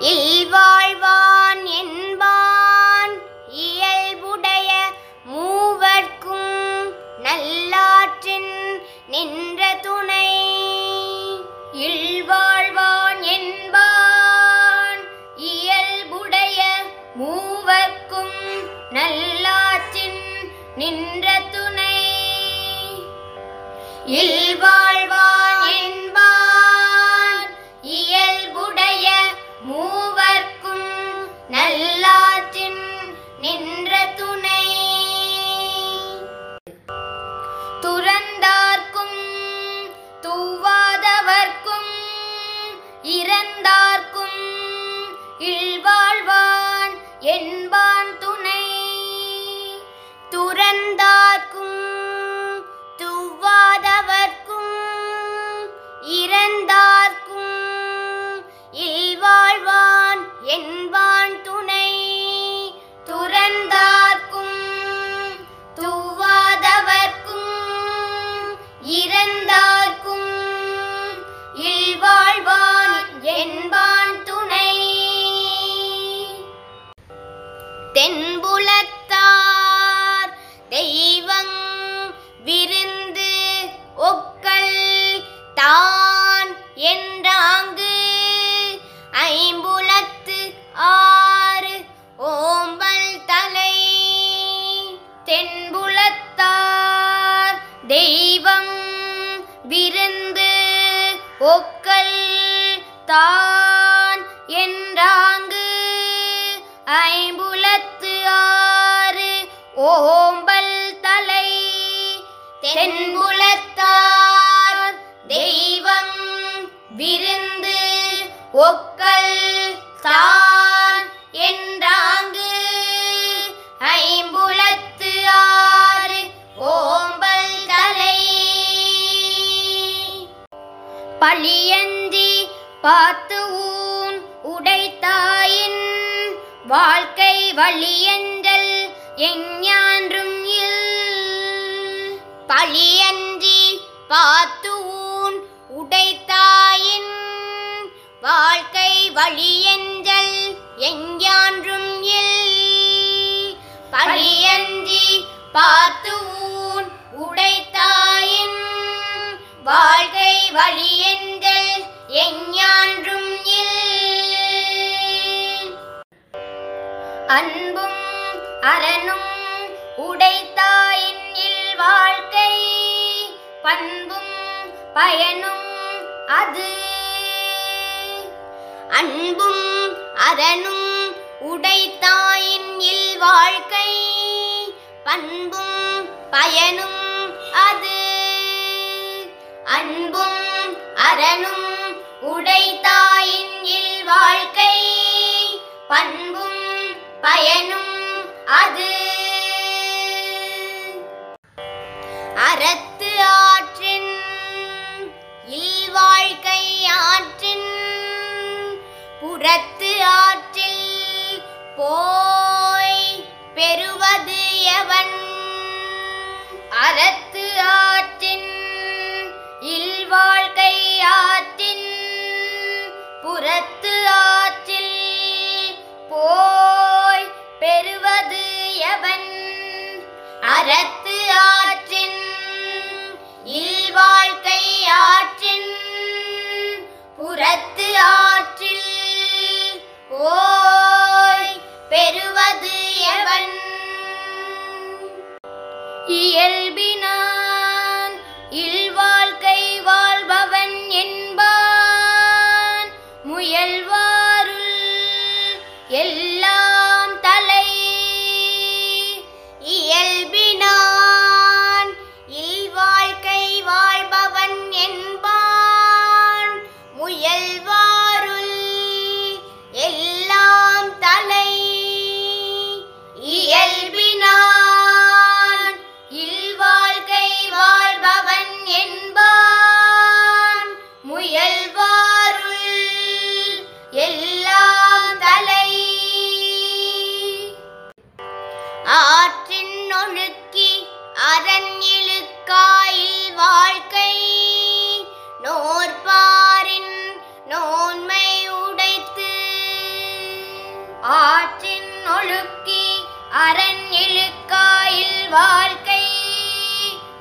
இல்வாழ்வான் என்பான். இயல்புடைய மூவர்க்கும் நல்லாற்றின் நின்ற துணை. இல்வாழ்வான் என்பான். இயல்புடைய மூவர்க்கும் நல்லாற்றின் நின்ற துணை. இல்வா துறந்தார்க்கும் துவாதவர்க்கும் இறந்தார்க்கும் இல்வாழ்வான் என்பான் துணை துறந்தார்க்கும் துவாதவர்க்கும் இறந்தார்க்கும் இல்வாழ்வான் என்பான் துணை தென் யான் என்றாங்கு ஐம்புலத்து ஆறு ஓம்பல் தலை. தென்புலத்தார் தெய்வம் விருந்து ஒக்கல் தான் என்றாங்கு ஐம்புலத்து ஆறு ஓம்பல் தலை. தென்புலத்தார் வாழ்க்கை வழியஞ்சல் எஞ்ஞான்றும் இல். பழியஞ்சி பார்த்து ஊன் உடைத்தாயின் வாழ்க்கை வழியஞ்சல் எஞ்ஞான்றும் இல். பழியஞ்சி பார்த்து ஊன் உடைத்தாயின் வாழ்க்கை வழியெஞ்சல் எஞ்ஞான்றும் அன்பும் அரணும் உடைத்தாயின் இல் வாழ்க்கை. பண்பும் பயனும் அது. அன்பும் அரணும் உடைத்தாயின் இல் வாழ்க்கை. பண்பும் பயனும் அது. அன்பும் அரணும் உடைத்தாயின் இல் வாழ்க்கை. அது அறத்து ஆற்றின் இல்வாழ்க்கை ஆற்றின் புறத்து ஆற்றில் போய் பெறுவது எவன்? அறத்து அறத்து ஆற்றின் இல்வாழ்க்கை ஆற்றின் புறத்து ஆற்றில் ஓ Eva.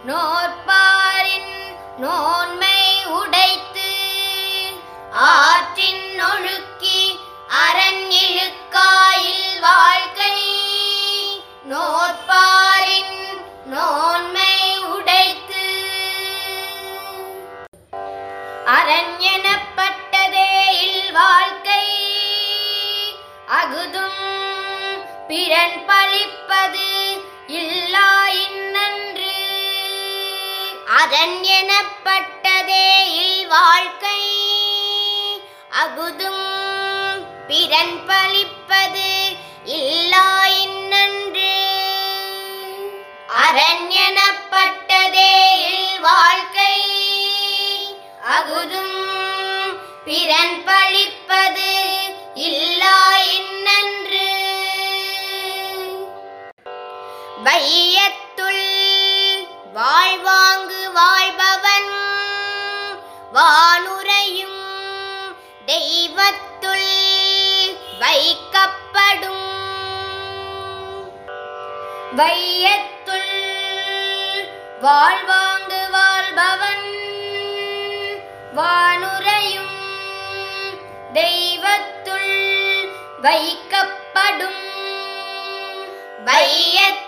நோற்பாரின் நோன்மை உடைத்து ஆற்றின் ஒழுக்கி அரண் இழுக்காயில் வாழ்க்கை. நோற்பாரின் நோன்மை உடைத்து அரண் எனப்பட்டதே இல் வாழ்க்கை. அகுதும் பிறன் பழிப்பது இல்லா அரண் எனப்பட்டதே இல் வாழ்க்கை அகுதும் பிறன் பழிப்பது இல்லா இன்னன்று அரண் எனப்பட்டதே இல் வாழ்க்கை அகுதும் பிறன் வானுரையும் தெய்வத்துள் வைக்கப்படும். வையத்துள் வாழ்வாங்கு வாழ்பவன் வானுரையும் தெய்வத்துள் வைக்கப்படும். வையத்துள்